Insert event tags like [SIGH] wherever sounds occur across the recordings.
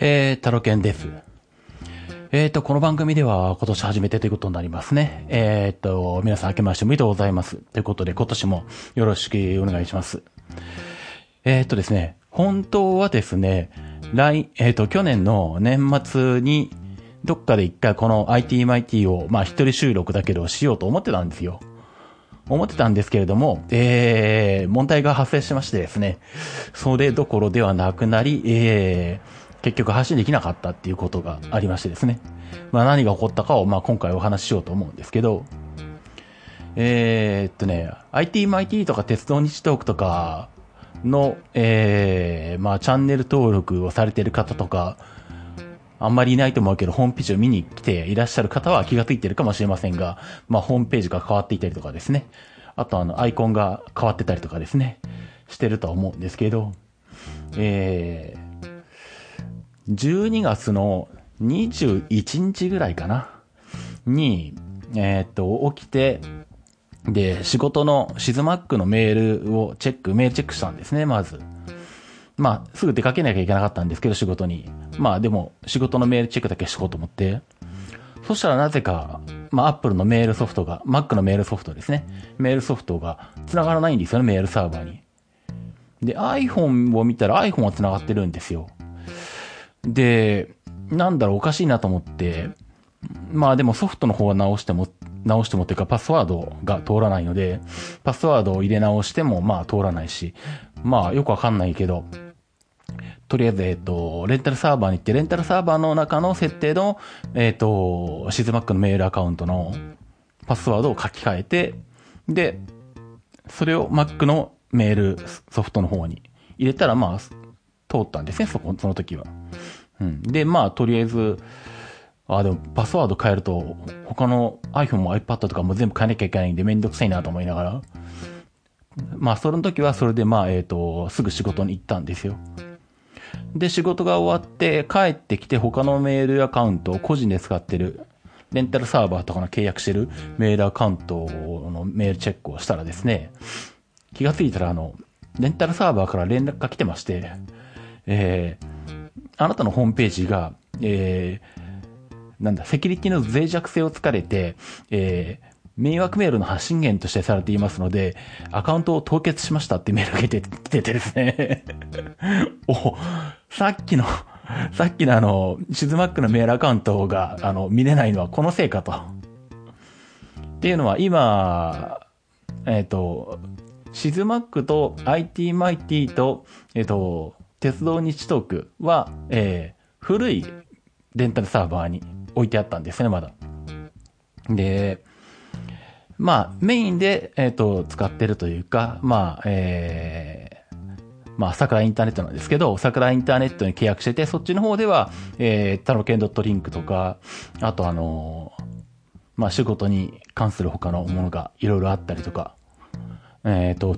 えー、タロケンです。えっ、ー、と、この番組では今年初めてということになりますね。えっ、ー、と、皆さん明けましておめでとうございます。ということで、今年もよろしくお願いします。えっ、ー、とですね、本当はですね、来、えっ、と、去年の年末に、どっかで一回この ITMIT を、まあ一人収録だけどしようと思ってたんですよ。思ってたんですけれども、えー、問題が発生しましてですね、それどころではなくなり、えー、結局発信できなかったっていうことがありましてですね。まあ何が起こったかをまあ今回お話ししようと思うんですけど、えー、っとね、ITMIT とか鉄道日トークとかの、えー、まあチャンネル登録をされてる方とか、あんまりいないと思うけど、ホームページを見に来ていらっしゃる方は気がついてるかもしれませんが、まあ、ホームページが変わっていたりとかですね。あと、あの、アイコンが変わってたりとかですね。してるとは思うんですけど、え12月の21日ぐらいかな。に、えー、っと、起きて、で、仕事のシズマックのメールをチェック、メールチェックしたんですね、まず。まあ、すぐ出かけなきゃいけなかったんですけど、仕事に。まあ、でも、仕事のメールチェックだけしこうと思って。そしたらなぜか、まあ、アップルのメールソフトが、Mac のメールソフトですね。メールソフトが繋がらないんですよね、メールサーバーに。で、iPhone を見たら iPhone は繋がってるんですよ。で、なんだろう、おかしいなと思って、まあでもソフトの方は直しても、直してもっていうかパスワードが通らないので、パスワードを入れ直してもまあ通らないし、まあよくわかんないけど、とりあえず、えっ、と、レンタルサーバーに行って、レンタルサーバーの中の設定の、えっ、と、シズマックのメールアカウントのパスワードを書き換えて、で、それを Mac のメールソフトの方に入れたら、まあ、通ったんですね、そこ、その時は。うん。で、まあ、とりあえず、あ、でも、パスワード変えると、他の iPhone も iPad とかも全部変えなきゃいけないんでめんどくさいなと思いながら。まあ、その時はそれでまあ、えっ、ー、と、すぐ仕事に行ったんですよ。で、仕事が終わって帰ってきて他のメールアカウントを個人で使ってる、レンタルサーバーとかの契約してるメールアカウントのメールチェックをしたらですね、気がついたらあの、レンタルサーバーから連絡が来てまして、えー、あなたのホームページが、えー、なんだ、セキュリティの脆弱性を突かれて、えー、迷惑メールの発信源としてされていますので、アカウントを凍結しましたってメールが来て、[LAUGHS] 来ててですね [LAUGHS] お、さっきの、さっきのあの、シズマックのメールアカウントが、あの、見れないのはこのせいかと。っていうのは今、えっ、ー、と、シズマックと IT マイティと、えっ、ー、と、鉄道日トークは、えー、古いレンタルサーバーに置いてあったんですね、まだ。で、まあ、メインで、えっ、ー、と、使ってるというか、まあ、えー、まあ、桜インターネットなんですけど、桜インターネットに契約してて、そっちの方では、えー、タロケンドットリンクとか、あとあのー、まあ、仕事に関する他のものがいろいろあったりとか、えっ、ー、と、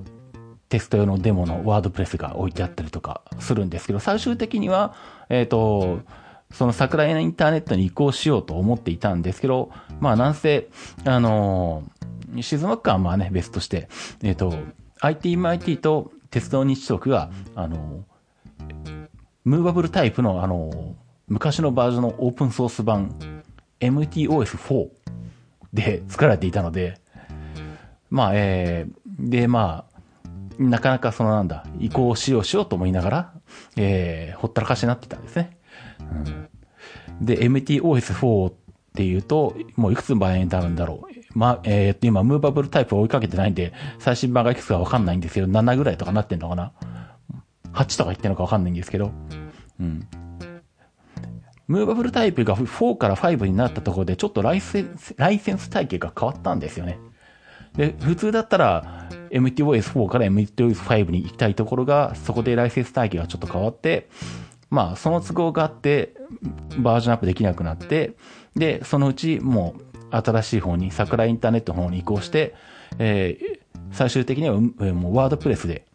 テスト用のデモのワードプレスが置いてあったりとかするんですけど、最終的には、えっ、ー、と、その桜井のインターネットに移行しようと思っていたんですけど、まあなんせ、あのー、シズマックはまあね、別として、えっ、ー、と、ITMIT と鉄道日直が、あのー、ムーバブルタイプのあの昔のバージョンのオープンソース版 MTOS4 で作られていたので、まあ、えー、で、まあ、なかなかそのなんだ、移行しようしようと思いながら、えー、ほったらかしになってたんですね。うん、で、MTOS4 っていうと、もういくつの場合になるんだろう。まあ、えー、っと、今、ムーバブルタイプを追いかけてないんで、最新版がいくつかわかんないんですけど、7ぐらいとかなってんのかな ?8 とか言ってんのかわかんないんですけど。うん。ムーバブルタイプが4から5になったところで、ちょっとライセンス、ライセンス体系が変わったんですよね。で、普通だったら、MTOS4 から MTOS5 に行きたいところが、そこでライセンス体系がちょっと変わって、まあ、その都合があって、バージョンアップできなくなって、で、そのうちもう、新しい方に、桜インターネットの方に移行して、えー、最終的には、もうワードプレスで、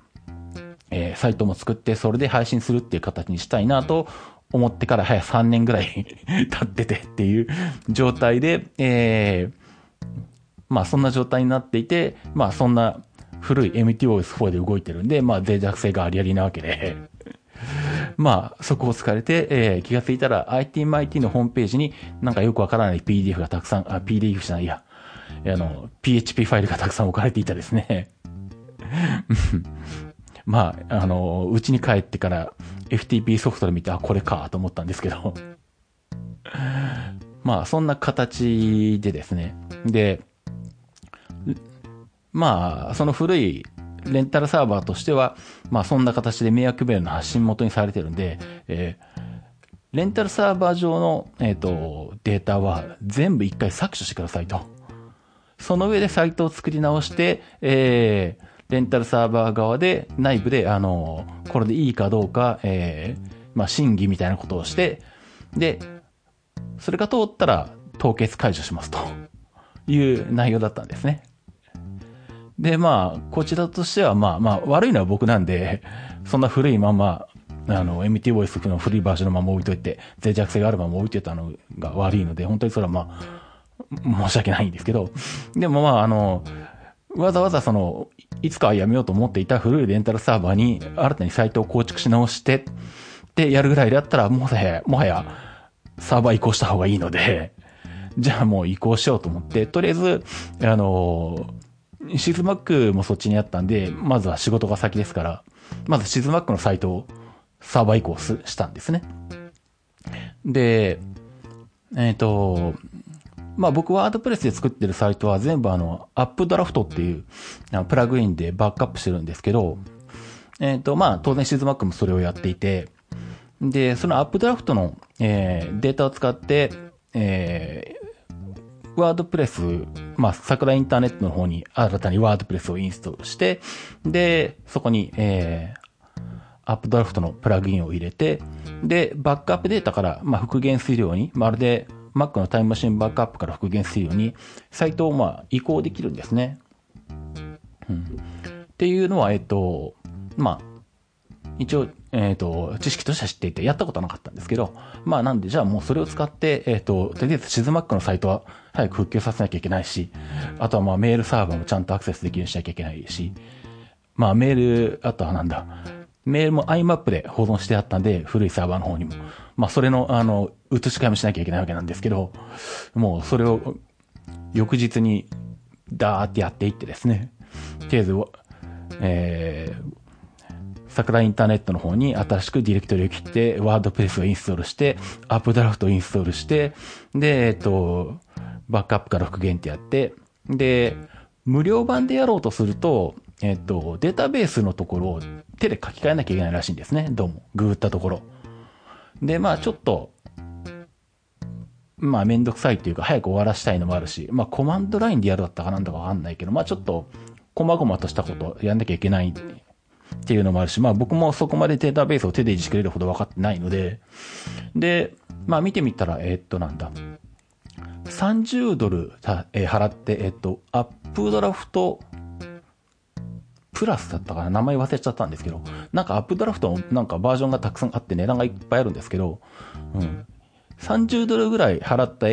えー、サイトも作って、それで配信するっていう形にしたいなと思ってから早3年ぐらい [LAUGHS] 経っててっていう状態で、えー、まあそんな状態になっていて、まあそんな古い MTOS4 で動いてるんで、まあ脆弱性がありありなわけで [LAUGHS] まあ、そこを疲れて、えー、気がついたら ITMIT のホームページになんかよくわからない PDF がたくさん、あ、PDF じゃないや、あの、PHP ファイルがたくさん置かれていたですね。[LAUGHS] まあ、あの、うちに帰ってから FTP ソフトで見て、あ、これかと思ったんですけど。[LAUGHS] まあ、そんな形でですね。で、まあ、その古いレンタルサーバーとしては、まあそんな形で迷惑メールの発信元にされてるんで、えー、レンタルサーバー上の、えっ、ー、と、データは全部一回削除してくださいと。その上でサイトを作り直して、えー、レンタルサーバー側で内部で、あの、これでいいかどうか、えー、まあ審議みたいなことをして、で、それが通ったら凍結解除しますという内容だったんですね。で、まあ、こちらとしては、まあまあ、悪いのは僕なんで、[LAUGHS] そんな古いまま、あの、MT ボイスの古いバージョンのまま置いといて、脆弱性があるまま置いてたのが悪いので、本当にそれはまあ、申し訳ないんですけど、でもまあ、あの、わざわざその、いつかはやめようと思っていた古いレンタルサーバーに新たにサイトを構築し直して、で、やるぐらいだったら、もはや、もはや、サーバー移行した方がいいので、じゃあもう移行しようと思って、とりあえず、あの、シズマックもそっちにあったんで、まずは仕事が先ですから、まずシズマックのサイトをサーバー移行したんですね。で、えっ、ー、と、まあ僕ワードプレスで作ってるサイトは全部あの、アップドラフトっていうプラグインでバックアップしてるんですけど、えっ、ー、と、まあ当然シズマックもそれをやっていて、で、そのアップドラフトの、えー、データを使って、えワードプレス、まあ、桜インターネットの方に新たにワードプレスをインストールして、で、そこに、えー、アップドラフトのプラグインを入れて、で、バックアップデータから、まあ、復元するように、まるで Mac のタイムマシンバックアップから復元するように、サイトをまあ移行できるんですね。うん。っていうのは、えっと、まあ、一応、えっ、ー、と、知識としては知っていて、やったことはなかったんですけど、まあなんで、じゃあもうそれを使って、えっ、ー、と、とりあえずシズマックのサイトは早く復旧させなきゃいけないし、あとはまあメールサーバーもちゃんとアクセスできるようにしなきゃいけないし、まあメール、あとはなんだ、メールも IMAP で保存してあったんで、古いサーバーの方にも。まあそれの、あの、移し替えもしなきゃいけないわけなんですけど、もうそれを翌日にダーってやっていってですね、とりあえず、えー、桜インターネットの方に新しくディレクトリを切って、ワードプレスをインストールして、アップドラフトをインストールして、で、えっと、バックアップから復元ってやって、で、無料版でやろうとすると、えっと、データベースのところを手で書き換えなきゃいけないらしいんですね。どうも。ググったところ。で、まあちょっと、まあめんどくさいっていうか早く終わらしたいのもあるし、まあコマンドラインでやるだったかなんだかわかんないけど、まあちょっと、細々としたことやんなきゃいけないっていうのもあるし、まあ僕もそこまでデータベースを手でいじくれるほど分かってないので、で、まあ見てみたら、えー、っとなんだ、30ドル、え、払って、えー、っと、アップドラフト、プラスだったかな名前忘れちゃったんですけど、なんかアップドラフトなんかバージョンがたくさんあって値段がいっぱいあるんですけど、うん。30ドルぐらい払った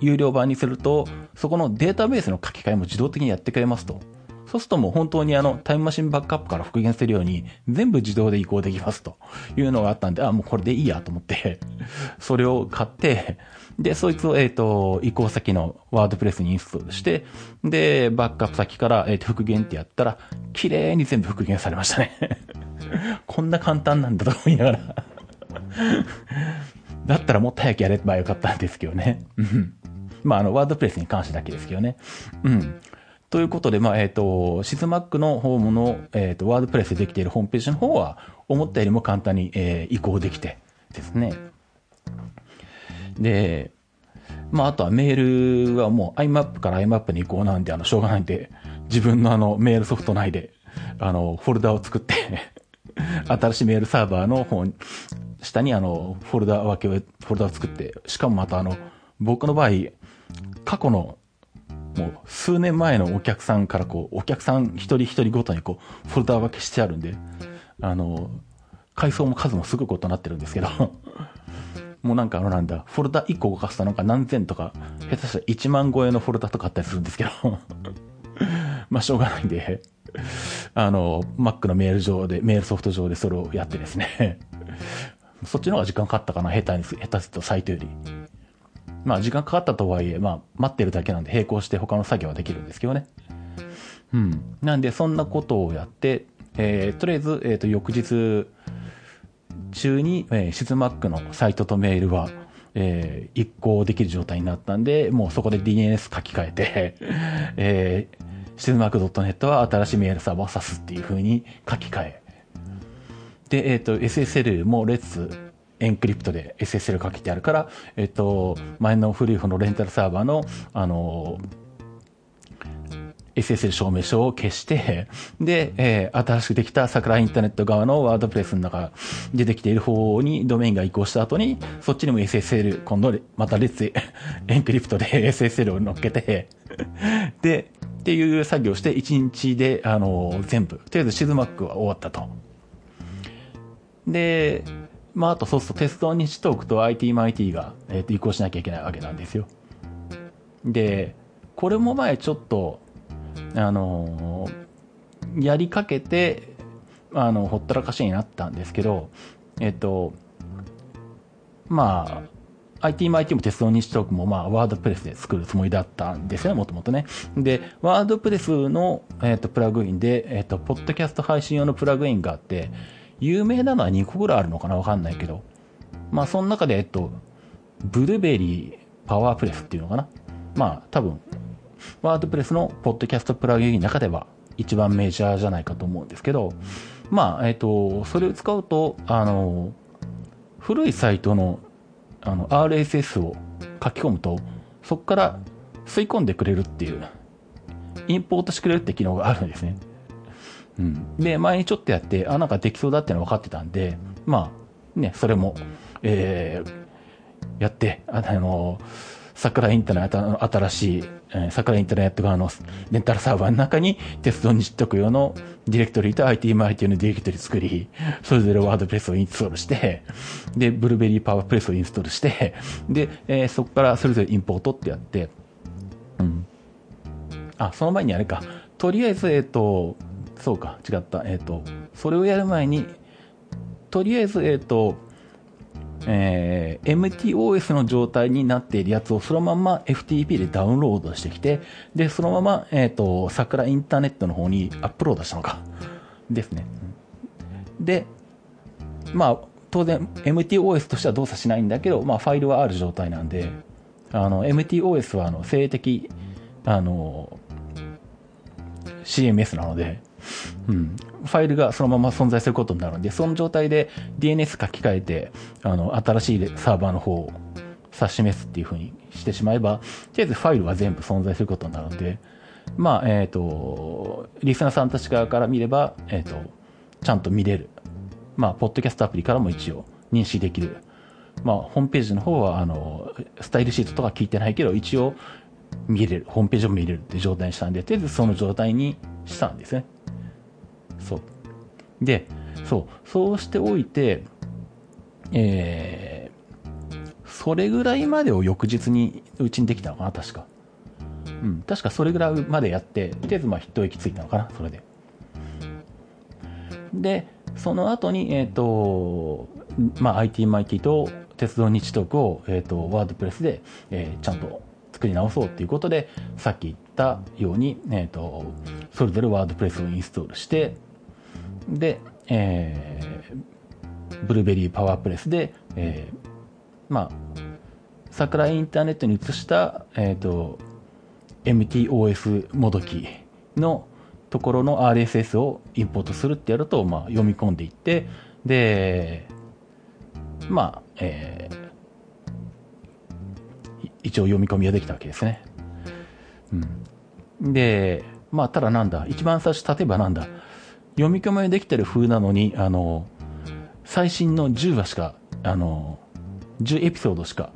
有料版にすると、そこのデータベースの書き換えも自動的にやってくれますと。そうするともう本当にあの、タイムマシンバックアップから復元するように、全部自動で移行できますというのがあったんで、あ、もうこれでいいやと思って [LAUGHS] それを買って、で、そいつを、えっ、と、移行先のワードプレスにインストールして、で、バックアップ先から、えっ、と、復元ってやったら、綺麗に全部復元されましたね [LAUGHS] こんな簡単なんだと思いながら [LAUGHS] だったらもっと早くやればよかったんですけどね。うん。まあ、あの、ワードプレスに関してだけですけどね。うん。ということで、まあ、えっ、ー、と、シズマックのホームの、えっ、ー、と、ワードプレスでできているホームページの方は、思ったよりも簡単に、えー、移行できてですね。で、まあ、あとはメールはもう IMAP から IMAP に移行なんで、あの、しょうがないんで、自分のあの、メールソフト内で、あの、フォルダを作って [LAUGHS] 新しいメールサーバーの方に、下にあの、フォルダ分けを、フォルダを作って、しかもまたあの、僕の場合、過去のもう数年前のお客さんからこう、お客さん一人一人ごとにこう、フォルダ分けしてあるんで、あの、階層も数もすごいことになってるんですけど、[LAUGHS] もうなんかあのなんだ、フォルダ1個動かすとなんか何千とか、下手したら1万超えのフォルダとかあったりするんですけど、[LAUGHS] まあしょうがないんで、あの、Mac のメール上で、メールソフト上でそれをやってですねそっちの方が時間かかったかな、下手に、下手するとサイトより。まあ時間かかったとはいえ、まあ待ってるだけなんで並行して他の作業はできるんですけどね。うん。なんでそんなことをやって、えー、とりあえず、えっ、ー、と、翌日中に、えー、シズマックのサイトとメールは、えー、一行できる状態になったんで、もうそこで DNS 書き換えて [LAUGHS] えー、シズマック .net は新しいメールサーバーを指すっていう風に書き換え。で、えっ、ー、と、SSL もレッツエンクリプトで SSL かけてあるから、えっと、前の古い方のレンタルサーバーの、あの、SSL 証明書を消して、で、えー、新しくできた桜インターネット側のワードプレスの中でできている方にドメインが移行した後に、そっちにも SSL、今度また列 [LAUGHS] エンクリプトで SSL を乗っけて [LAUGHS] で、っていう作業をして1日で、あの、全部、とりあえずシズマックは終わったと。で、まあ、あとそうすると鉄道日トークと ITMIT が、えー、と移行しなきゃいけないわけなんですよ。で、これも前ちょっと、あのー、やりかけて、あの、ほったらかしになったんですけど、えっ、と、まあ、ITMIT も鉄道日トークもまあ、ワードプレスで作るつもりだったんですよね、もともとね。で、ワードプレスの、えっ、と、プラグインで、えっ、と、ポッドキャスト配信用のプラグインがあって、有名なのは2個ぐらいあるのかな？わかんないけど。まあ、その中で、えっと、ブルーベリーパワープレスっていうのかな？まあ、多分、ワードプレスのポッドキャストプラグインの中では一番メジャーじゃないかと思うんですけど、まあ、えっと、それを使うと、あの、古いサイトのあの RSS を書き込むと、そこから吸い込んでくれるっていう、インポートしてくれるって機能があるんですね。うん。で、前にちょっとやって、あ、なんかできそうだっての分かってたんで、まあ、ね、それも、えー、やって、あの、桜インターネットの新しい、えー、桜インターネット側のレンタルサーバーの中に鉄道日徳用のディレクトリと ITMIT のディレクトリ作り、それぞれワードプレスをインストールして、で、ブルーベリーパワープレスをインストールして、で、えー、そこからそれぞれインポートってやって、うん。あ、その前にあれか。とりあえず、えっ、ー、と、そうか、違った。えっ、ー、と、それをやる前に、とりあえず、えっ、ー、と、えー、MTOS の状態になっているやつをそのまま FTP でダウンロードしてきて、で、そのまま、えっ、ー、と、桜インターネットの方にアップロードしたのか。ですね。で、まあ、当然 MTOS としては動作しないんだけど、まあ、ファイルはある状態なんで、あの、MTOS はあの、静的、あの、CMS なので、うん、ファイルがそのまま存在することになるんで、その状態で DNS 書き換えて、あの、新しいサーバーの方を指し示すっていう風にしてしまえば、とりあえずファイルは全部存在することになるんで、まあ、えっ、ー、と、リスナーさんたち側から見れば、えっ、ー、と、ちゃんと見れる。まあ、ポッドキャストアプリからも一応認識できる。まあ、ホームページの方は、あの、スタイルシートとか聞いてないけど、一応見れる、ホームページも見れるって状態にしたんで、とりあえずその状態にしたんですね。そう。で、そう、そうしておいて、えー、それぐらいまでを翌日にうちにできたのかな、確か。うん、確かそれぐらいまでやって、とりあえずまあ一息ついたのかな、それで。で、その後に、えっ、ー、と、まあ、ITMIT と鉄道日特を、えっ、ー、と、ワードプレスで、えー、ちゃんと作り直そうっていうことで、さっき言ったように、えっ、と、それぞれワードプレスをインストールして、で、えー、ブルーベリーパワープレスで、えー、まあ、桜インターネットに移した、えっ、ー、と、MTOS もどきのところの RSS をインポートするってやると、まあ、読み込んでいって、で、まあ、えー、一応読み込みができたわけですね。うん。で、まあ、ただなんだ、一番最初、例えばなんだ、読み込みできてる風なのに、あの、最新の10話しか、あの、10エピソードしか、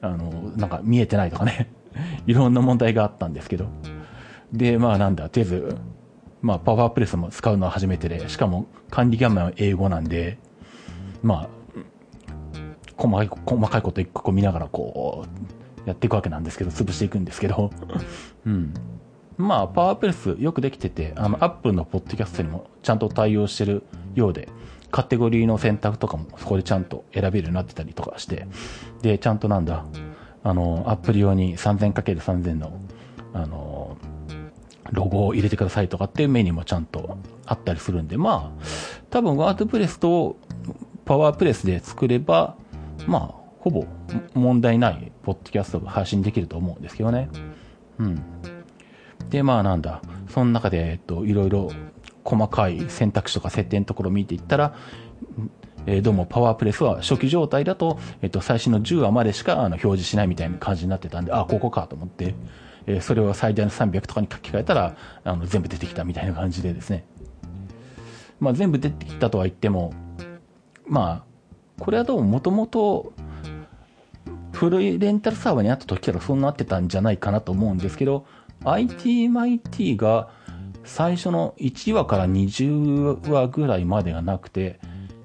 あの、なんか見えてないとかね。[LAUGHS] いろんな問題があったんですけど。で、まあなんだ、とりあえず、まあパワープレスも使うのは初めてで、しかも管理画面は英語なんで、まあ、細かい細かいこと一個個見ながらこう、やっていくわけなんですけど、潰していくんですけど、うん。まあ、パワープレスよくできてて、あの、アップルのポッドキャストにもちゃんと対応してるようで、カテゴリーの選択とかもそこでちゃんと選べるようになってたりとかして、で、ちゃんとなんだ、あの、アップル用に 3000×3000 の、あの、ロゴを入れてくださいとかっていうメニューもちゃんとあったりするんで、まあ、多分ワードプレスとパワープレスで作れば、まあ、ほぼ問題ないポッドキャストが配信できると思うんですけどね。うん。で、まあなんだ、その中で、えっと、いろいろ細かい選択肢とか設定のところを見ていったら、えー、どうもパワープレスは初期状態だと、えっと、最新の10話までしかあの表示しないみたいな感じになってたんで、あ、ここかと思って、えー、それを最大の300とかに書き換えたら、あの、全部出てきたみたいな感じでですね。まあ全部出てきたとは言っても、まあ、これはどうももともと、古いレンタルサーバーにあった時からそうなってたんじゃないかなと思うんですけど、ITMIT が最初の1話から20話ぐらいまでがなくて、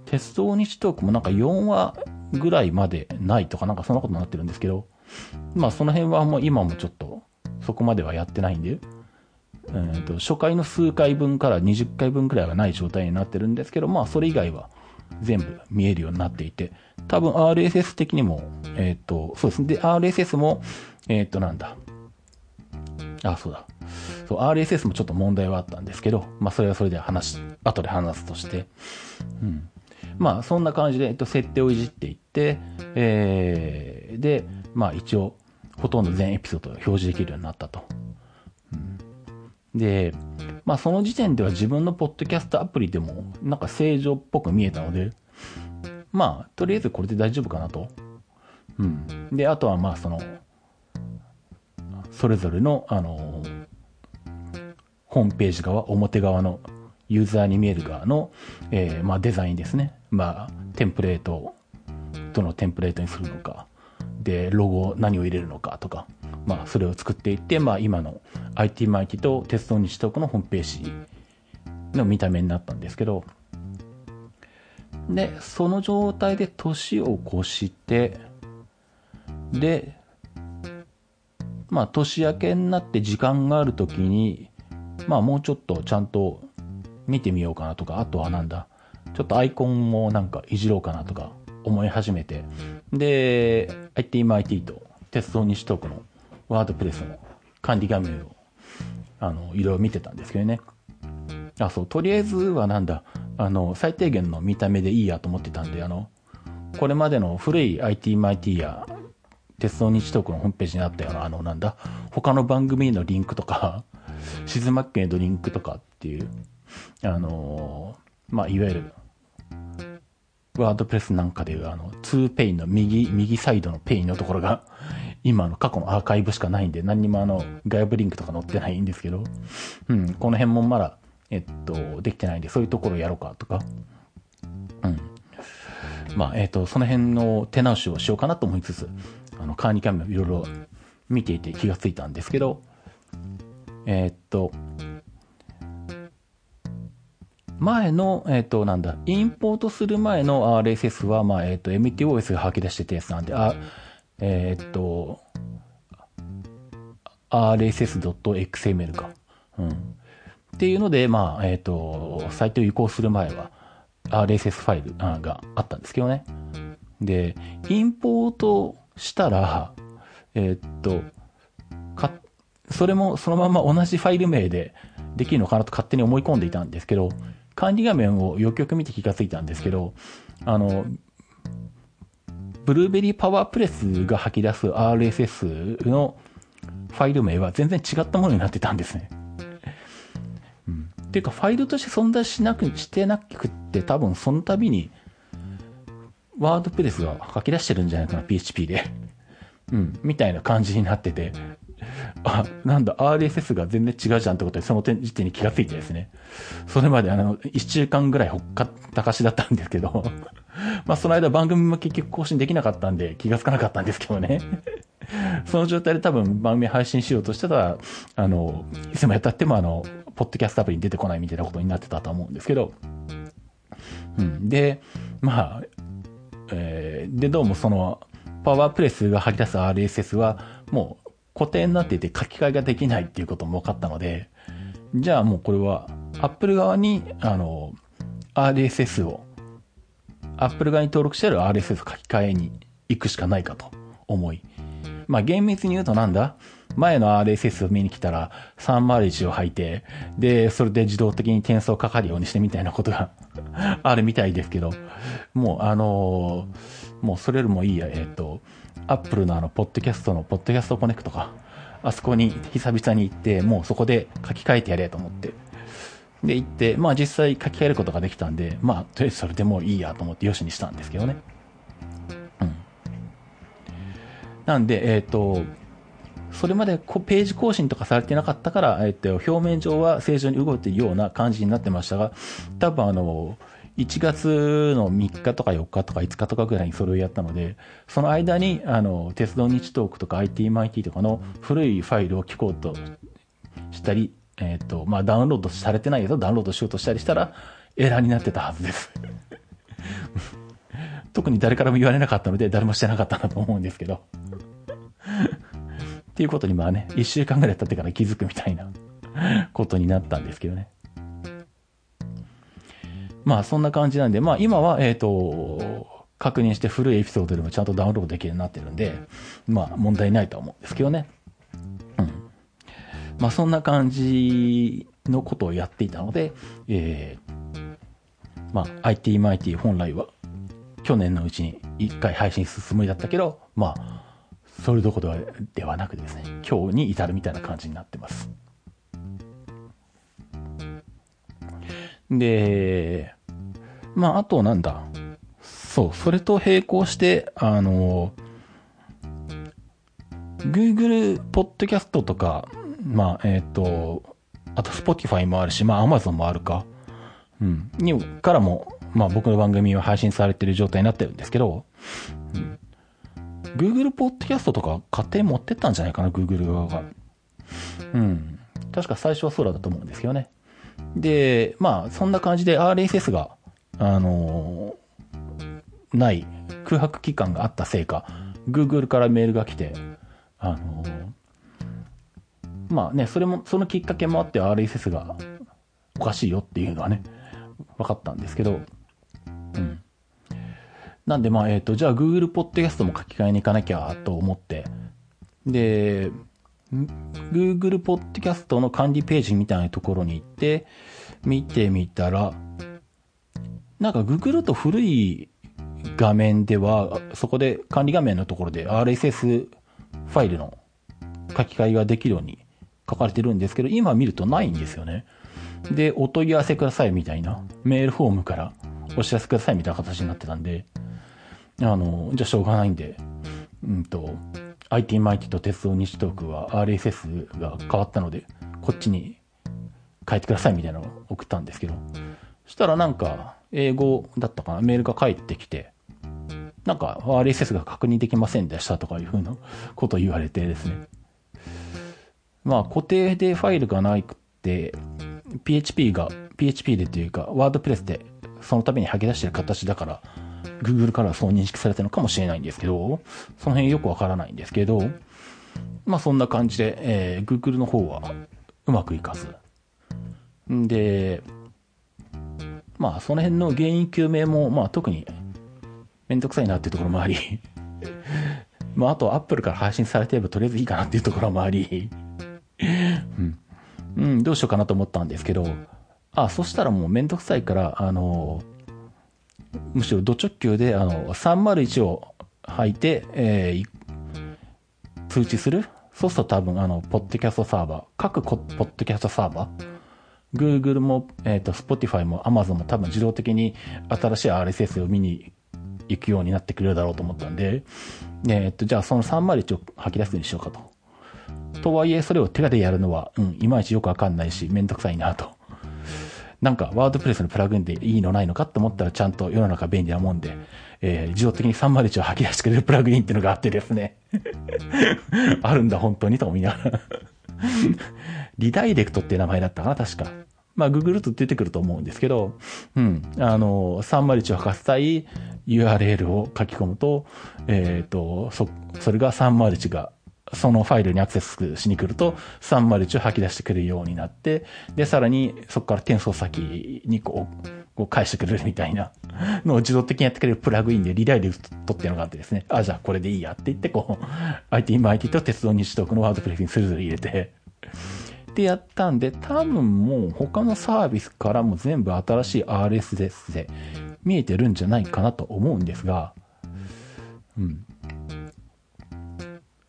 鉄道日トークもなんか4話ぐらいまでないとかなんかそんなことになってるんですけど、まあその辺はもう今もちょっとそこまではやってないんで、え、と初回の数回分から20回分くらいはない状態になってるんですけど、まあそれ以外は全部見えるようになっていて、多分 RSS 的にも、えっ、と、そうですね。で、RSS も、えっ、となんだ。あ、そうだ。そう、RSS もちょっと問題はあったんですけど、まあそれはそれで話、後で話すとして、うん。まあそんな感じで、えっと、設定をいじっていって、えー、で、まあ一応、ほとんど全エピソードが表示できるようになったと。うん、で、まあその時点では自分のポッドキャストアプリでもなんか正常っぽく見えたので、まあとりあえずこれで大丈夫かなと。うん。で、あとはまあその、それぞれの、あのホームページ側、表側のユーザーに見える側の、えー、まあデザインですね。まあ、テンプレート、どのテンプレートにするのか、で、ロゴ何を入れるのかとか、まあ、それを作っていって、まあ、今の IT マイティと鉄道西東区のホームページの見た目になったんですけど、で、その状態で年を越して、で、まあ、年明けになって時間がある時に、まあ、もうちょっとちゃんと見てみようかなとか、あとはなんだ、ちょっとアイコンもなんかいじろうかなとか思い始めて、で、ITMIT と鉄道西東区のワードプレスの管理画面を、あの、いろいろ見てたんですけどね。あ、そう、とりあえずはなんだ、あの、最低限の見た目でいいやと思ってたんで、あの、これまでの古い ITMIT や鉄道日東区のホームページにあったような、あの、なんだ、他の番組のリンクとか、静まっけのリンクとかっていう、あのまあ、いわゆる、 WordPress なんかでいう、あの、2ペインの右、右サイドのペインのところが、今の過去のアーカイブしかないんで、何にもあの、外部リンクとか載ってないんですけど、うん、この辺もまだ、えっと、できてないんで、そういうところやろうかとか、うん。まあ、えっと、その辺の手直しをしようかなと思いつつ、あの、カーニキャムいろいろ見ていて気がついたんですけど、えっと、前の、えっ、と、なんだ、インポートする前の RSS は、まあ、えっ、と、MTOS が吐き出してたやつなんで、あ、えっ、と、rss.xml か。うん。っていうので、まあ、えっ、と、サイトを移行する前は、RSS ファイルがあったんですけどね。で、インポートしたら、えっ、と、か、それもそのまま同じファイル名でできるのかなと勝手に思い込んでいたんですけど、管理画面をよくよく見て気がついたんですけど、あの、ブルーベリーパワープレスが吐き出す RSS のファイル名は全然違ったものになってたんですね。っていうか、ファイルとして存在しなく、してなくって多分その度に、ワードプレスが吐き出してるんじゃないかな、PHP で。うん、みたいな感じになってて、あ、なんだ、RSS が全然違うじゃんってことで、その時点に気がついてですね。それまであの、一週間ぐらいほっかったかしだったんですけど、[LAUGHS] まあその間番組も結局更新できなかったんで気がつかなかったんですけどね。[LAUGHS] その状態で多分番組配信しようとしてたら、あの、いつもやったってもあの、ポッドキャストアプリに出てこないみたいなことになってたと思うんですけど、うん。で、まあ、えー、で、どうもその、パワープレスが吐き出す RSS は、もう固定になっていて書き換えができないっていうことも分かったので、じゃあもうこれは Apple 側に、あの、RSS を Apple 側に登録してある RSS 書き換えに行くしかないかと思い。まあ厳密に言うとなんだ？前の RSS を見に来たら301を履いて、で、それで自動的に転送かかるようにしてみたいなことが [LAUGHS] あるみたいですけど、もうあのー、もうそれよりもいいや、えっ、ー、と、Apple のあの、ポッドキャストの、ポッドキャストコネクトか。あそこに久々に行って、もうそこで書き換えてやれと思って。で、行って、まあ実際書き換えることができたんで、まあ、とりあえずそれでもいいやと思ってよしにしたんですけどね。うん。なんで、えっ、ー、と、それまでページ更新とかされてなかったから、えっと、表面上は正常に動いているような感じになってましたが、多分あの、1月の3日とか4日とか5日とかぐらいにそれをやったので、その間に、あの、鉄道日トークとか ITMIT とかの古いファイルを聞こうとしたり、えっ、と、まあ、ダウンロードされてないけど、ダウンロードしようとしたりしたら、エラーになってたはずです。[LAUGHS] 特に誰からも言われなかったので、誰もしてなかったんだと思うんですけど。っていうことにまあね、一週間ぐらい経ってから気づくみたいな [LAUGHS] ことになったんですけどね。まあそんな感じなんで、まあ今は、えっ、と、確認して古いエピソードでもちゃんとダウンロードできるようになってるんで、まあ問題ないと思うんですけどね。うん。まあそんな感じのことをやっていたので、えー、まあ IT マイティ本来は去年のうちに一回配信するつもりだったけど、まあそれどころではなくですね、今日に至るみたいな感じになってます。で、まあ、あとなんだ。そう、それと並行して、あの、Google ポッドキャストとか、まあ、えっ、ー、と、あと Spotify もあるし、まあ Amazon もあるか。うん。に、からも、まあ僕の番組は配信されてる状態になってるんですけど、うん、Google ポッドキャストとか勝手に持ってったんじゃないかな、Google 側が。うん。確か最初はそうだと思うんですけどね。で、まあ、そんな感じで RSS が、あのー、ない空白期間があったせいか、Google からメールが来て、あのー、まあね、それも、そのきっかけもあって RSS がおかしいよっていうのはね、分かったんですけど、うん。なんでまあ、えっ、ー、と、じゃあ Google Podcast も書き換えに行かなきゃと思って、で、Google Podcast の管理ページみたいなところに行って、見てみたら、なんか Google と古い画面では、そこで管理画面のところで RSS ファイルの書き換えができるように書かれてるんですけど、今見るとないんですよね。で、お問い合わせくださいみたいな、メールフォームからお知らせくださいみたいな形になってたんで、あの、じゃあしょうがないんで、うんと、IT マイティと鉄道西トークは RSS が変わったので、こっちに変えてくださいみたいなのを送ったんですけど、そしたらなんか、英語だったかな、メールが返ってきて、なんか RSS が確認できませんでしたとかいうふうなことを言われてですね。まあ固定でファイルがなくて、PHP が、PHP でというか、ワードプレスでそのために吐き出してる形だから、Google からそう認識されてるのかもしれないんですけど、その辺よくわからないんですけど、まあそんな感じで、えー、Google の方はうまくいかず。んで、まあその辺の原因究明も、まあ特にめんどくさいなっていうところもあり [LAUGHS] まああと Apple から配信されてればとりあえずいいかなっていうところもありうん、うん、どうしようかなと思ったんですけど、あ、そしたらもうめんどくさいから、あのむしろド直球で、あの、301を履いて、えー、通知する？そうすると多分、あの、ポッドキャストサーバー、各ポッドキャストサーバー、Google も、えっ、ー、と、Spotify も Amazon も多分自動的に新しい RSS を見に行くようになってくれるだろうと思ったんで、えっ、ー、と、じゃあその301を吐き出すようにしようかと。とはいえ、それを手でやるのは、うん、いまいちよくわかんないし、めんどくさいなと。なんかワードプレスのプラグインでいいのないのかって思ったらちゃんと世の中便利なもんで、えー、自動的に301を吐き出してくれるプラグインっていうのがあってですね。[LAUGHS] あるんだ本当にと思いながら [LAUGHS] リダイレクトっていう名前だったかな確か。まあ、ググると出てくると思うんですけど、うん。あの、301を吐かせたい URL を書き込むと、えっ、ー、と、そ、それが301がそのファイルにアクセスしに来ると、301を吐き出してくれるようになって、で、さらにそこから転送先にこう、こう返してくれるみたいなのを自動的にやってくれるプラグインでリダイレクトっていうのがあってですね、あ、じゃあこれでいいやって言って、こう、IT も IT と鉄道日トークのワードプレスにそれぞれ入れて、でやったんで、多分もう他のサービスからも全部新しい RSS で見えてるんじゃないかなと思うんですが、うん。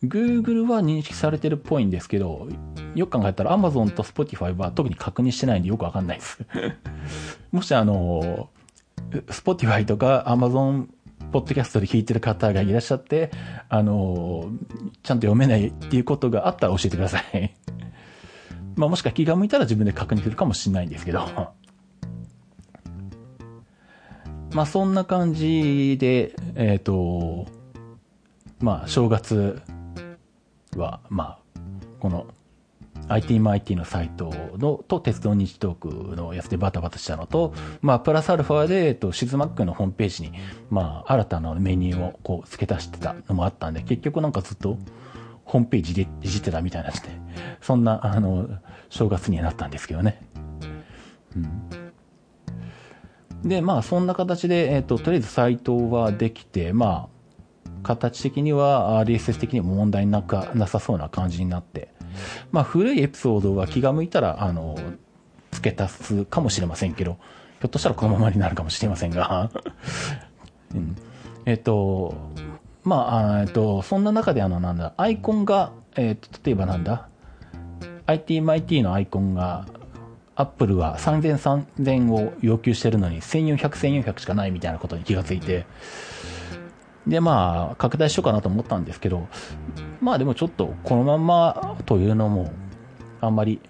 Google は認識されてるっぽいんですけど、よく考えたら Amazon と Spotify は特に確認してないんでよくわかんないです。[LAUGHS] もしあの、Spotify とか Amazon ポッドキャストで聞いてる方がいらっしゃって、あの、ちゃんと読めないっていうことがあったら教えてください。[LAUGHS] まあもしか気が向いたら自分で確認するかもしれないんですけど。[LAUGHS] まあそんな感じで、えっ、ー、と、まあ正月は、まあ、この IT マイティのサイトのと鉄道日トークのやつでバタバタしたのと、まあ、プラスアルファで、えっと、シズマックのホームページに、まあ、新たなメニューをこう付け足してたのもあったんで、結局なんかずっとホームページでいじってたみたいなして、そんな、あの、正月にはなったんですけどね。うん。で、まあ、そんな形で、えっと、とりあえずサイトはできて、まあ、形的には RSS 的にも問題なかなさそうな感じになって、まあ古いエピソードは気が向いたら、あの、付け足すかもしれませんけど、ひょっとしたらこのままになるかもしれませんが、[LAUGHS] うん、えっと、まあ、えっと、そんな中であの、なんだ、アイコンが、えっと、例えばなんだ、ITMIT のアイコンが、アップルは3000、3000を要求してるのに、1400、1400しかないみたいなことに気がついて、で、まあ、拡大しようかなと思ったんですけど、まあでもちょっとこのままというのも、あんまり、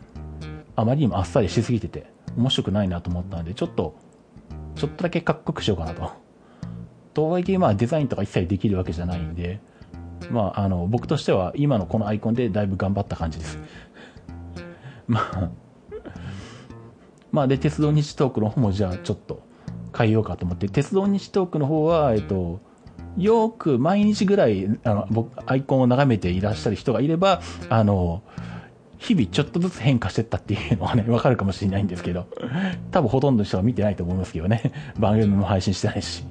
あまりにもあっさりしすぎてて、面白くないなと思ったんで、ちょっと、ちょっとだけかっこよくしようかなと。とはいえ、まあデザインとか一切できるわけじゃないんで、まあ、あの、僕としては今のこのアイコンでだいぶ頑張った感じです。[LAUGHS] まあ、まあで、鉄道日トークの方もじゃあちょっと変えようかと思って、鉄道日トークの方は、えっと、よく毎日ぐらい、あの、僕、アイコンを眺めていらっしゃる人がいれば、あの、日々ちょっとずつ変化してったっていうのはね、[LAUGHS] わかるかもしれないんですけど、多分ほとんどの人は見てないと思いますけどね。[LAUGHS] 番組も配信してないし。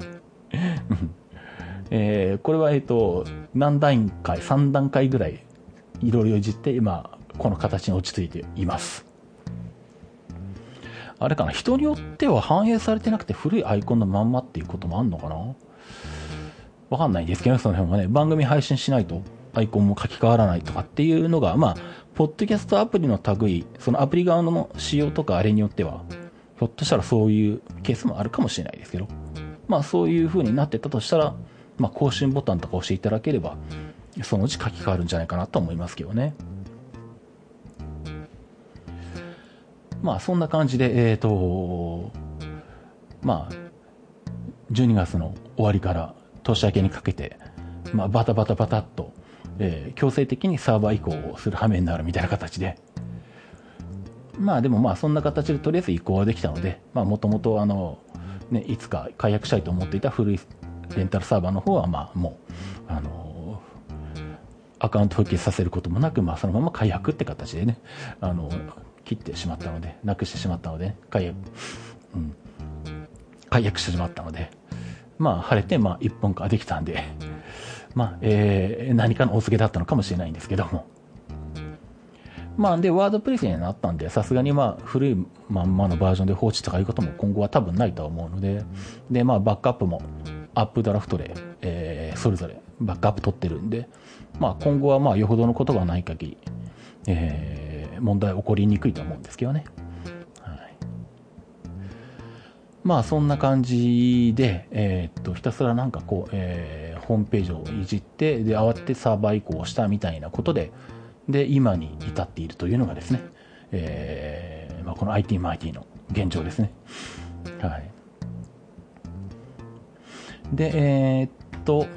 [LAUGHS] えー、これは、えっ、と、何段階、3段階ぐらい、いろいろいじって、今、この形に落ち着いています。あれかな人によっては反映されてなくて古いアイコンのまんまっていうこともあんのかな？わかんないですけど、その辺はね、番組配信しないとアイコンも書き換わらないとかっていうのが、まあ、ポッドキャストアプリの類、そのアプリ側の仕様とかあれによっては、ひょっとしたらそういうケースもあるかもしれないですけど、まあそういう風になってたとしたら、まあ更新ボタンとか押していただければ、そのうち書き換わるんじゃないかなと思いますけどね。まあそんな感じで、えっ、ー、と、まあ、12月の終わりから年明けにかけて、まあ、バタバタバタっと、えー、強制的にサーバー移行をする羽目になるみたいな形で、まあでもまあそんな形でとりあえず移行はできたので、まあもともとあの、ね、いつか解約したいと思っていた古いレンタルサーバーの方はまあもう、あのアカウント復帰させることもなく、まあそのまま解約って形でね、あの、切ってしまったので、なくしてしまったので、解約、うん、解約してしまったので、まあ、晴れて、まあ、一本化できたんで、まあ、えー、何かのお告げだったのかもしれないんですけども。まあ、で、ワードプレスになったんで、さすがにまあ、古いまんまのバージョンで放置とかいうことも今後は多分ないとは思うので、で、まあ、バックアップも、アップドラフトで、えー、それぞれバックアップ取ってるんで、まあ、今後はまあ、よほどのことがない限り、えー、問題起こりにくいと思うんですけどね。まあそんな感じで、えー、っと、ひたすらなんかこう、えー、ホームページをいじって、で、慌ててサーバー移行したみたいなことで、で、今に至っているというのがですね、えー、まあ、この IT マイティの現状ですね。はい。で、えー、っと、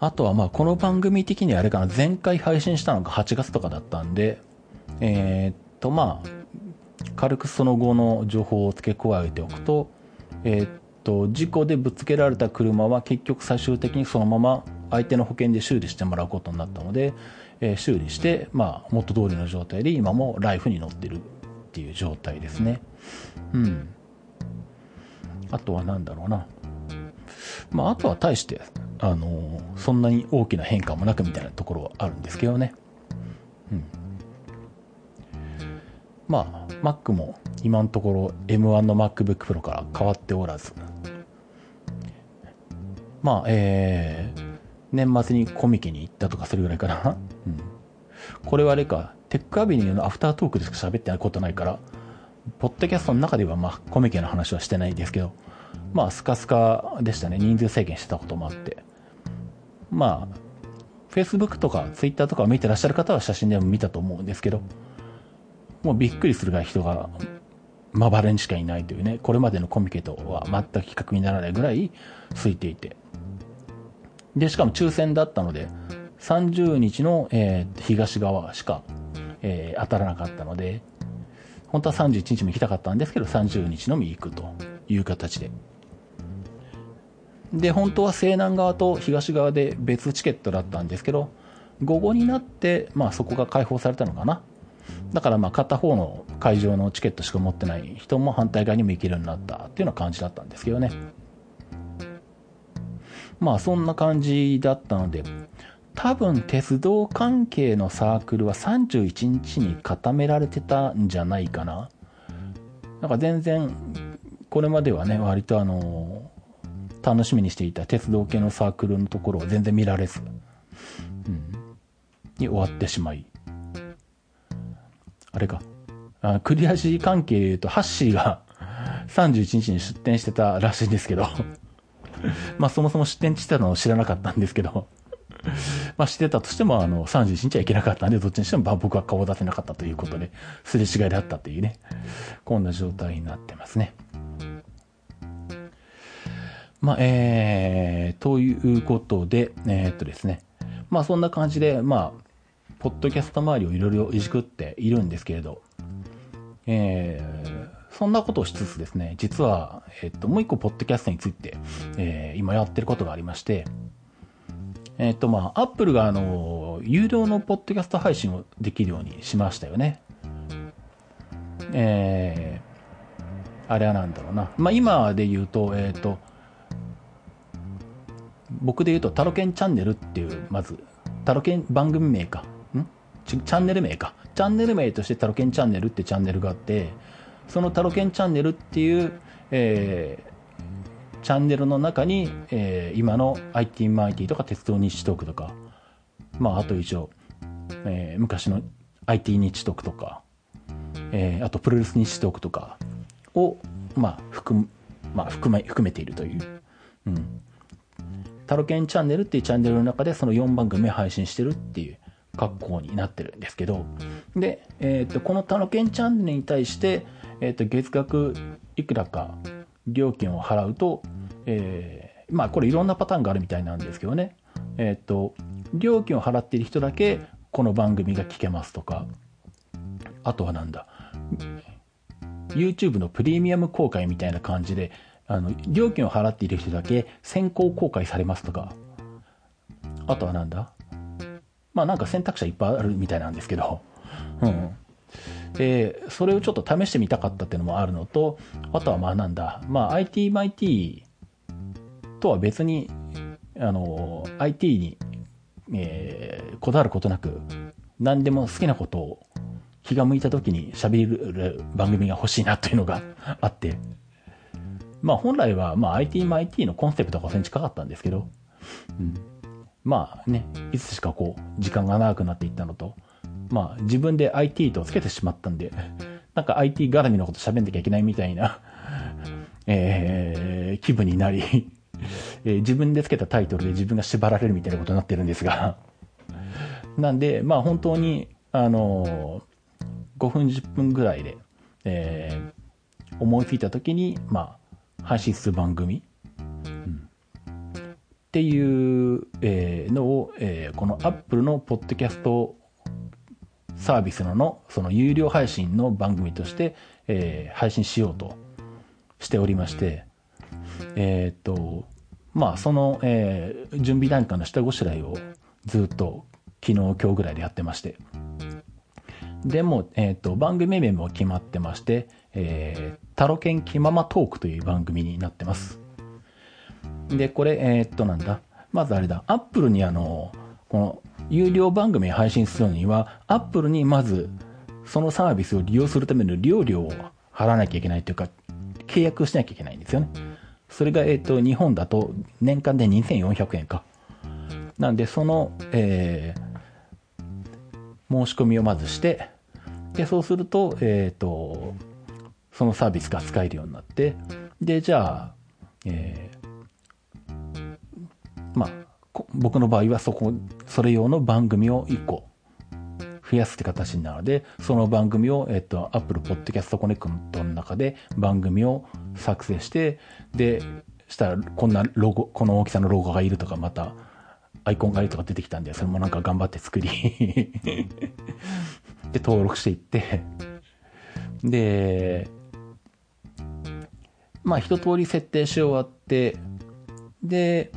あとはまあこの番組的にあれかな、前回配信したのが8月とかだったんで、えー、っとまあ、軽くその後の情報を付け加えておくと、えー、っと、事故でぶつけられた車は結局最終的にそのまま、相手の保険で修理してもらうことになったので、えー、修理して、まあ、元通りの状態で今もライフに乗ってるっていう状態ですね。うん。あとは何だろうな。まあ、あとは大して、あのー、そんなに大きな変化もなくみたいなところはあるんですけどね。うん。まあ、Mac も今のところ M1 の MacBook Pro から変わっておらず、まあ、えー、年末にコミケに行ったとかそれぐらいかな。うん。これはあれか、テックアビニューのアフタートークでしか喋ってないことないから、ポッドキャストの中ではまあコミケの話はしてないですけど、まあスカスカでしたね。人数制限してたこともあって。まあ、Facebook とか Twitter とか見てらっしゃる方は写真でも見たと思うんですけど、もうびっくりするぐらい人がまばらにしかいないというね、これまでのコミケとは全く比較にならないぐらい空いていて。で、しかも抽選だったので、30日の、えー、東側しか、えー、当たらなかったので、本当は31日も行きたかったんですけど、30日のみ行くという形で。で、本当は西南側と東側で別チケットだったんですけど、午後になって、まあそこが開放されたのかな。だからまあ片方の会場のチケットしか持ってない人も反対側にも行けるようになったっていうような感じだったんですけどね。まあそんな感じだったので、多分鉄道関係のサークルは31日に固められてたんじゃないかな。なんか全然、これまではね、割とあの、楽しみにしていた鉄道系のサークルのところを全然見られず、うん、に終わってしまい。あれか。あクリアシー関係で言うと、ハッシーが [LAUGHS] 31日に出店してたらしいんですけど [LAUGHS] まあそもそも出店してたのを知らなかったんですけど [LAUGHS] まあしてたとしても、あの、31日はいけなかったんで、どっちにしても、まあ、僕は顔を出せなかったということで、すれ違いであったというね、こんな状態になってますね。まあ、えー、ということで、えー、っとですね、まあそんな感じで、まあ、ポッドキャスト周りをいろいろいじくっているんですけれど、えー、そんなことをしつつですね、実は、えっと、もう一個、ポッドキャストについて、えー、今やってることがありまして、えっと、まあ、アップルが、あの、有料のポッドキャスト配信をできるようにしましたよね。えー、あれはなんだろうな。まあ、今で言うと、えっ、ー、と、僕で言うと、タロケンチャンネルっていう、まず、タロケン番組名か。チャンネル名か。チャンネル名としてタロケンチャンネルってチャンネルがあって、そのタロケンチャンネルっていう、えー、チャンネルの中に、えー、今の IT マイティとか鉄道日誌トークとか、まあ、あと一応、えー、昔の IT 日誌トークとか、えー、あとプロレス日誌トークとかを、まあ、含まあ、含め、含めているという。うん。タロケンチャンネルっていうチャンネルの中でその4番組を配信してるっていう格好になってるんですけど、で、え、ー、と、このタロケンチャンネルに対して、え、ー、と、月額いくらか料金を払うと、えー、まあ、これいろんなパターンがあるみたいなんですけどね、えっ、と、料金を払っている人だけこの番組が聞けますとか、あとはなんだ、YouTube のプレミアム公開みたいな感じで、あの、料金を払っている人だけ先行公開されますとか、あとはなんだまあなんか選択肢はいっぱいあるみたいなんですけど、うん。で、それをちょっと試してみたかったっていうのもあるのと、あとはまあなんだ、まあ IT マイ t とは別に、あの、IT に、えー、こだわることなく、何でも好きなことを気が向いた時に喋る番組が欲しいなというのがあって、まあ本来はまあ IT マイ t のコンセプトがそれに近かったんですけど、うん。まあね、いつしかこう、時間が長くなっていったのと、まあ自分で IT とつけてしまったんで、[LAUGHS] なんか IT 絡みのこと喋んなきゃいけないみたいな、えー、気分になり [LAUGHS] えー、自分でつけたタイトルで自分が縛られるみたいなことになってるんですが。なんで、まあ本当に、あのー、5分10分ぐらいで、えー、思いついた時に、まあ、配信する番組、っていう、のを、この Apple のポッドキャストサービスの、その有料配信の番組として、配信しようとしておりまして、えっと、まあ、その、準備段階の下ごしらえをずっと昨日、今日ぐらいでやってまして。でも、えっ、と、番組名も決まってまして、タロケン気ままトークという番組になってます。で、これ、えー、っと、なんだ？まずあれだ。アップルにあの、この、有料番組配信するには、アップルにまず、そのサービスを利用するための利用料を払わなきゃいけないというか、契約しなきゃいけないんですよね。それが、えっ、と、日本だと年間で2400円か。なんで、その、えー、申し込みをまずして、で、そうすると、えっ、と、そのサービスが使えるようになって、で、じゃあ、えー、まあ、僕の場合はそこ、それ用の番組を1個増やすって形なので、その番組を、えっと、Apple Podcast Connect の中で番組を作成して、で、したらこんなロゴ、この大きさのロゴがいるとか、また、アイコンがいるとか出てきたんで、それもなんか頑張って作り [LAUGHS] で、登録していってで、まあ一通り設定し終わって、で、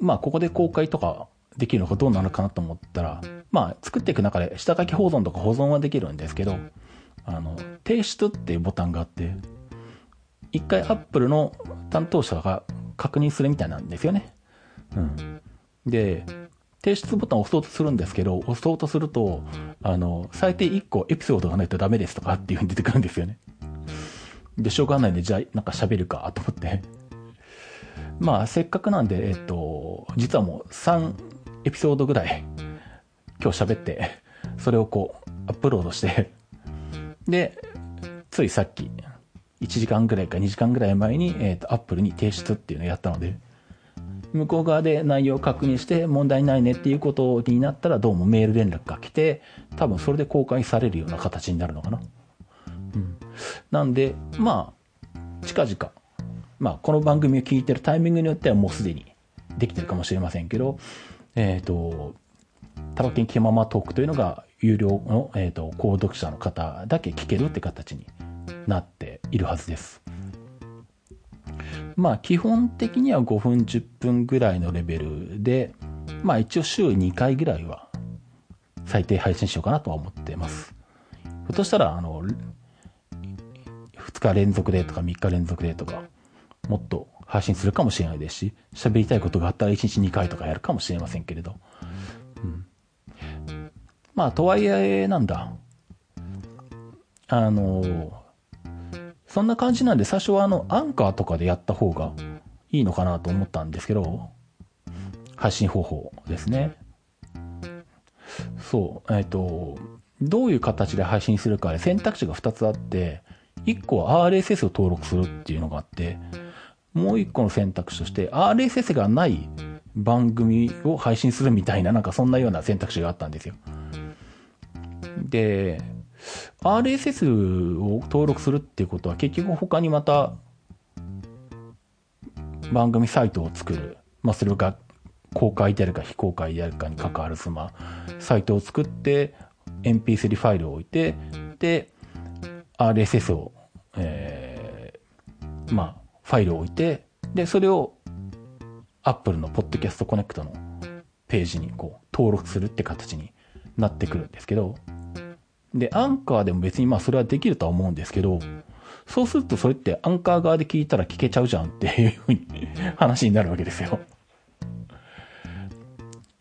まあここで公開とかできるのかどうなのかなと思ったら、まあ作っていく中で下書き保存とか保存はできるんですけど、あの、提出っていうボタンがあって、一回 Apple の担当者が確認するみたいなんですよね。うん。で、提出ボタンを押そうとするんですけど、押そうとすると、あの、最低1個エピソードがないとダメですとかっていう風に出てくるんですよね。で、しょうがないんで、じゃあ、なんか喋るかと思って。まあ、せっかくなんで、えっと、実はもう3エピソードぐらい、今日喋って、それをこう、アップロードしてで、ついさっき、1時間ぐらいか2時間ぐらい前に、えっ、と、アップルに提出っていうのをやったので、向こう側で内容を確認して問題ないねっていうことになったらどうもメール連絡が来て、多分それで公開されるような形になるのかな。うん。なんで、まあ、近々、まあ、この番組を聞いてるタイミングによってはもうすでにできてるかもしれませんけど、えっ、ー、と、タロケン気ままトークというのが有料の、えっ、ー、と、購読者の方だけ聞けるって形になっているはずです。まあ基本的には5分10分ぐらいのレベルで、まあ一応週2回ぐらいは最低配信しようかなとは思ってます。ひょっとしたら、あの、2日連続でとか3日連続でとか、もっと配信するかもしれないですし、喋りたいことがあったら1日2回とかやるかもしれませんけれど。うん。まあ、とはいえ、なんだ。あの、そんな感じなんで、最初はあの、アンカーとかでやった方がいいのかなと思ったんですけど、配信方法ですね。そう、えっ、ー、と、どういう形で配信するかで選択肢が2つあって、1個は RSS を登録するっていうのがあって、もう1個の選択肢として RSS がない番組を配信するみたいな、なんかそんなような選択肢があったんですよ。で、RSS を登録するっていうことは結局他にまた番組サイトを作る。まあそれが公開であるか非公開であるかに関わるすま、サイトを作って MP3 ファイルを置いて、で、RSS を、えー、まあ、ファイルを置いて、で、それを Apple の Podcast Connect のページにこう登録するって形になってくるんですけど、で、アンカーでも別にまあそれはできるとは思うんですけど、そうするとそれってアンカー側で聞いたら聞けちゃうじゃんって [LAUGHS] いうふうに話になるわけですよ。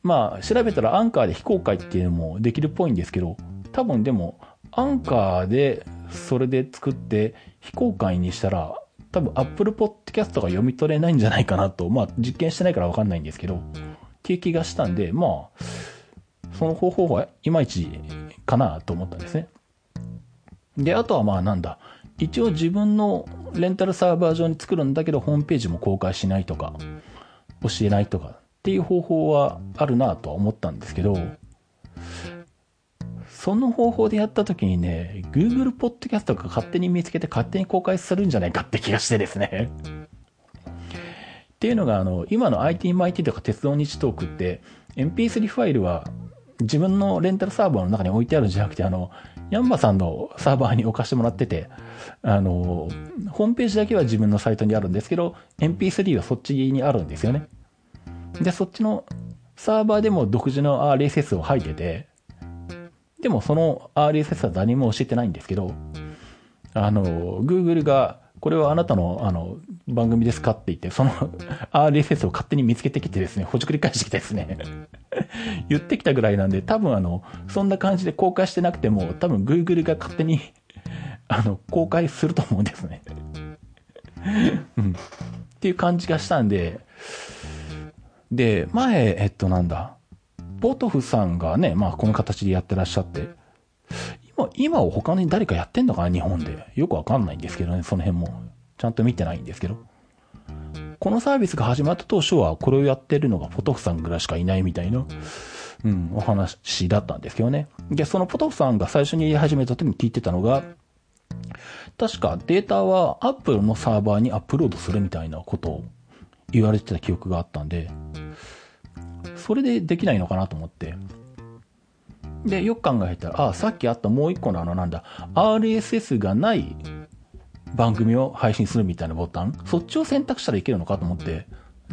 まあ調べたらアンカーで非公開っていうのもできるっぽいんですけど、多分でもアンカーでそれで作って非公開にしたら多分 Apple Podcast が読み取れないんじゃないかなと、まあ実験してないからわかんないんですけど、っていう気がしたんで、まあ、その方法はいまいちかなと思ったんですね。で、あとはまあなんだ。一応自分のレンタルサーバー上に作るんだけど、ホームページも公開しないとか、教えないとかっていう方法はあるなとは思ったんですけど、その方法でやった時にね、Google Podcast が勝手に見つけて勝手に公開するんじゃないかって気がしてですね。っていうのが、あの、今の IT マイティとか鉄道日トークって、MP3 ファイルは自分のレンタルサーバーの中に置いてあるんじゃなくて、あの、ヤンマさんのサーバーに置かしてもらってて、あの、ホームページだけは自分のサイトにあるんですけど、MP3 はそっちにあるんですよね。で、そっちのサーバーでも独自の RSS を吐いてて、でもその RSS は何も教えてないんですけど、あの、Google が、これはあなたの、あの、番組ですかって言って、その [LAUGHS] RSS を勝手に見つけてきてですね、ほじくり返してきてですね [LAUGHS] 言ってきたぐらいなんで、多分あの、そんな感じで公開してなくても、多分 Google が勝手に [LAUGHS] あの、公開すると思うんですねうん。っていう感じがしたんで、で、前、えっとなんだ、ポトフさんがね、まあこの形でやってらっしゃって、今、今を他に誰かやってんのかな、日本で。よくわかんないんですけどね、その辺も。ちゃんと見てないんですけど。このサービスが始まった当初は、これをやってるのがポトフさんぐらいしかいないみたいな、うん、お話だったんですけどね。で、そのポトフさんが最初に言い始めた時に聞いてたのが、確かデータは Apple のサーバーにアップロードするみたいなことを言われてた記憶があったんで、それでできないのかなと思って。で、よく考えたら、あ、さっきあったもう一個のあのなんだ、RSS がない番組を配信するみたいなボタン、そっちを選択したらいけるのかと思って、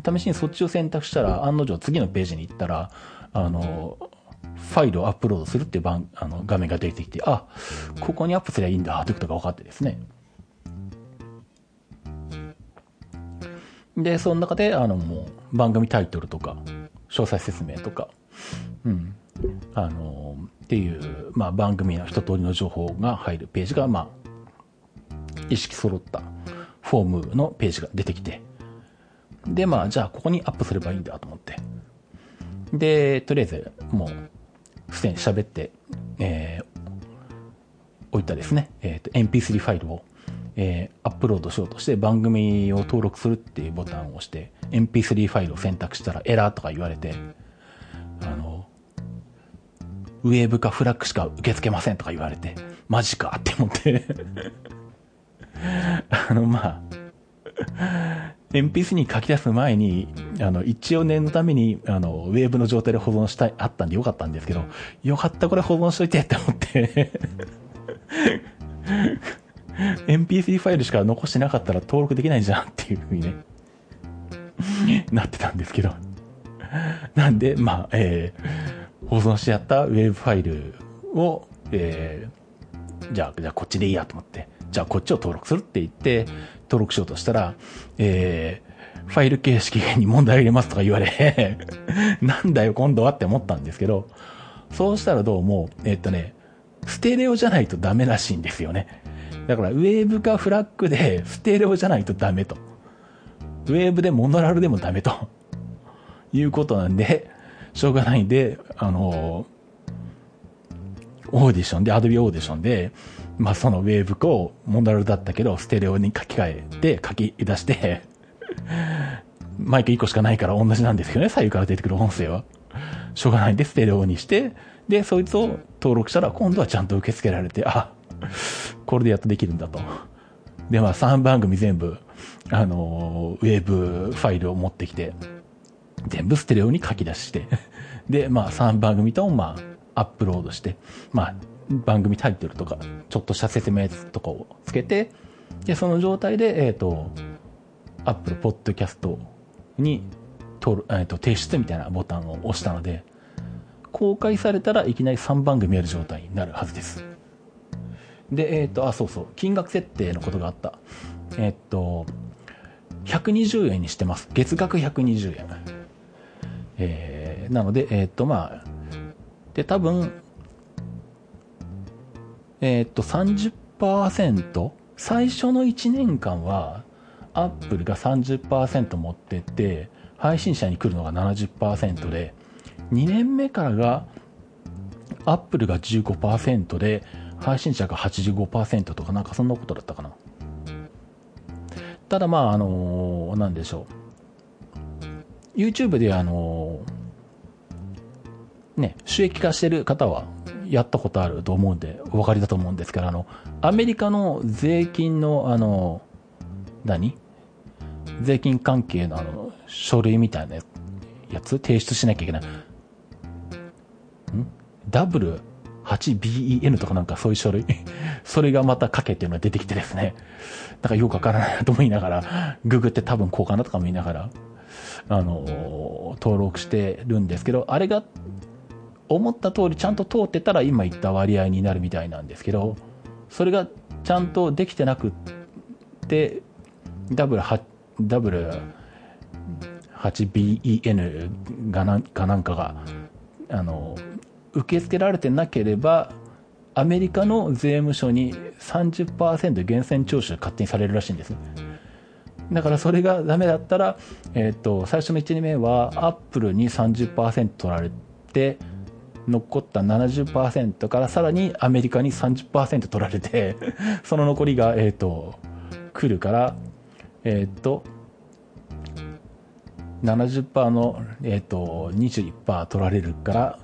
試しにそっちを選択したら、案の定次のページに行ったら、あの、ファイルをアップロードするっていう番あの画面が出てきて、あ、ここにアップすりゃいいんだということが分かってですね。で、その中で、あの、もう、番組タイトルとか、詳細説明とか、うん、あの、っていう、まあ、番組の一通りの情報が入るページが、まあ、意識揃ったフォームのページが出てきて、で、まあ、じゃあ、ここにアップすればいいんだと思って。で、とりあえず、もう、すでに喋って、えー、置いたですね、えっ、ー、と、MP3 ファイルを、えー、アップロードしようとして番組を登録するっていうボタンを押して、MP3 ファイルを選択したらエラーとか言われて、あの、ウェーブかフラッグしか受け付けませんとか言われて、マジかって思って。[LAUGHS] あの、まあ、MP3 に書き出す前に、あの、一応念のために、あの、ウェーブの状態で保存したい、あったんでよかったんですけど、よかったこれ保存しといてって思って。MP3 ファイルしか残してなかったら登録できないじゃんっていう風にね。なってたんですけど。なんで、まあ、えー、保存してやったウェーブファイルを、えー、じゃあ、じゃあこっちでいいやと思って、じゃあこっちを登録するって言って、登録しようとしたら、えー、ファイル形式に問題を入れますとか言われ [LAUGHS] なんだよ今度はって思ったんですけど、そうしたらどうも、えー、っとね、ステレオじゃないとダメらしいんですよね。だから、ウェーブかフラッグで、ステレオじゃないとダメと。ウェーブでモノラルでもダメと。いうことなんで、しょうがないんで、あのオーディションで、アドビオーディションで、まあそのウェーブをモノラルだったけど、ステレオに書き換えて、書き出して [LAUGHS] マイク1個しかないから同じなんですけどね、左右から出てくる音声は。しょうがないんで、ステレオにして、で、そいつを登録したら、今度はちゃんと受け付けられて、あ、[LAUGHS] これでやっとできるんだと。で、まあ3番組全部、あの、ウェブファイルを持ってきて、全部ステレオに書き出して、[LAUGHS] で、まあ3番組ともまあ、アップロードして、まあ、番組タイトルとか、ちょっとした説明とかをつけて、で、その状態で、えっ、ー、と、Apple Podcast に登る、えーと、提出みたいなボタンを押したので、公開されたらいきなり3番組やる状態になるはずです。で、えっ、ー、と、あ、そうそう、金額設定のことがあった。えっ、ー、と、120円にしてます。月額120円。えー、なので、えっ、と、まあ、で、多分、えー、っと、30%、最初の1年間は、アップルが30%持ってって、配信者に来るのが70%で、2年目からが、アップルが15%で、配信者が85%とか、なんかそんなことだったかな。ただまあ、あのー、なんでしょう。YouTube であのー、ね、収益化してる方は、やったことあると思うんで、お分かりだと思うんですけど、あの、アメリカの税金の、あの、何？税金関係のあの、書類みたいなやつ？提出しなきゃいけない。ん？ダブル 8BEN とかなんかそういう書類、[LAUGHS] それがまた書けっていうのが出てきてですね、なんかよくわからないなと思いながら、ググって多分こうかなとかも言いながら、あの、登録してるんですけど、あれが思った通りちゃんと通ってたら今言った割合になるみたいなんですけど、それがちゃんとできてなくって、ダブル8、ダブル 8BEN がなんかが、あの、受け付けられてなければ、アメリカの税務署に30%源泉徴収勝手にされるらしいんです。だからそれがダメだったら、えっ、ー、と、最初の1、2名はアップルに30%取られて、残った70%からさらにアメリカに30%取られて、[LAUGHS] その残りが、えっ、ー、と、来るから、えっ、ー、と、70%の、えっ、と、21%取られるから、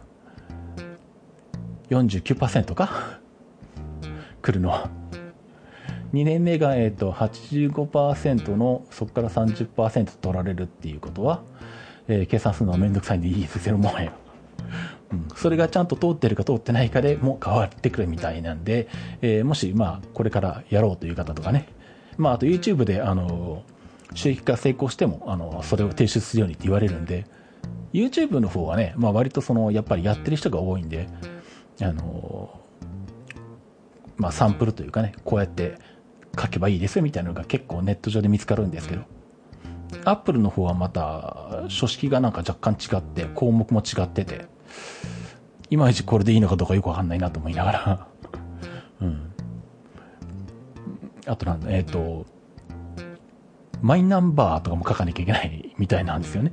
49%か？来るのは。2年目が、えっ、と、85%の、そこから30%取られるっていうことは、えー、計算するのはめんどくさいんでいいですよ、もはや。うん、それがちゃんと通ってるか通ってないかでも変わってくるみたいなんで、えー、もし、まあ、これからやろうという方とかね、まあ、あと YouTube で、あの、収益化成功しても、あの、それを提出するようにって言われるんで、YouTube の方はね、まあ、割とその、やっぱりやってる人が多いんで、あの、まあ、サンプルというかね、こうやって書けばいいですよみたいなのが結構ネット上で見つかるんですけど、アップルの方はまた、書式がなんか若干違って、項目も違ってて、いまいちこれでいいのかどうかよくわかんないなと思いながら [LAUGHS] うん。あとなんだ、えっ、ー、と、マイナンバーとかも書かなきゃいけないみたいなんですよね。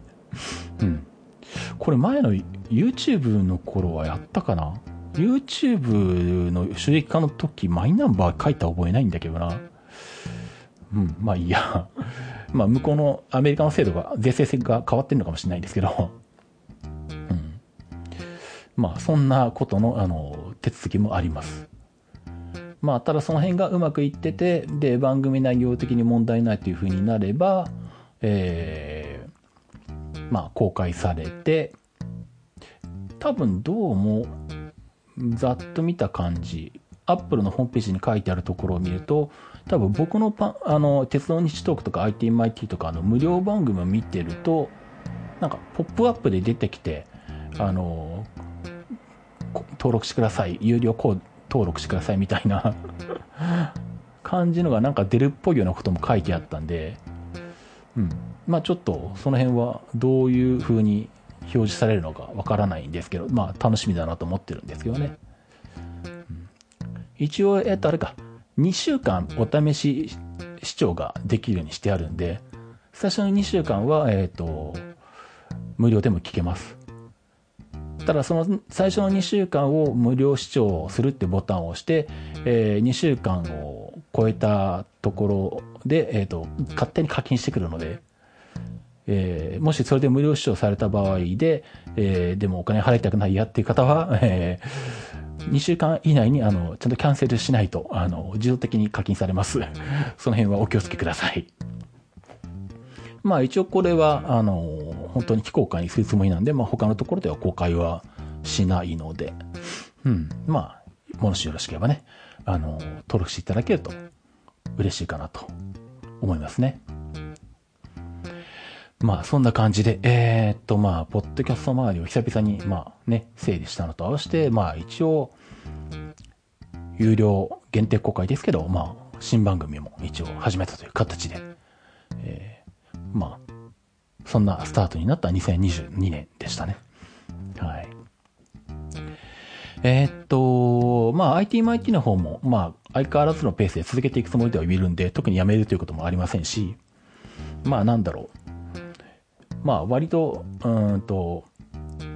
うん。これ前の YouTube の頃はやったかな ?YouTube の収益化の時、マイナンバー書いた覚えないんだけどな。うん、まあいいや。[LAUGHS] まあ向こうのアメリカの制度が、税制が変わってるのかもしれないんですけど。うん。まあそんなことの、あの、手続きもあります。まあただその辺がうまくいってて、で、番組内容的に問題ないというふうになれば、えー、まあ公開されて、多分どうも、ざっと見た感じ、アップルのホームページに書いてあるところを見ると、多分僕のパあの鉄道日トークとか ITMIT とかの無料番組を見てると、なんかポップアップで出てきて、あの、登録してください、有料登録してくださいみたいな [LAUGHS] 感じのがなんか出るっぽいようなことも書いてあったんで、うん。まあちょっとその辺はどういう風に表示されるのかわからないんですけど、まあ楽しみだなと思ってるんですけどね。うん、一応、えっとあれか、2週間お試し視聴ができるようにしてあるんで、最初の2週間は、えっ、と、無料でも聞けます。ただその最初の2週間を無料視聴するってボタンを押して、えー、2週間を超えたところで、えっ、ー、と、勝手に課金してくるので、えー、もしそれで無料視聴された場合で、えー、でもお金払いたくないやっていう方は、えー、2週間以内に、あの、ちゃんとキャンセルしないと、あの、自動的に課金されます。[LAUGHS] その辺はお気をつけください。まあ一応これは、あの、本当に非公開にするつもりなんで、まあ他のところでは公開はしないので、うん、まあ、もしよろしければね、あの、登録していただけると嬉しいかなと思いますね。まあ、そんな感じで、えー、っと、まあ、ポッドキャスト周りを久々に、まあね、整理したのと合わせて、まあ一応、有料限定公開ですけど、まあ、新番組も一応始めたという形で、えー、まあ、そんなスタートになった2022年でしたね。はい。えー、っと、まあ、ITMIT の方も、まあ、相変わらずのペースで続けていくつもりではいるんで、特にやめるということもありませんし、まあ、なんだろう。まあ割と、うんと、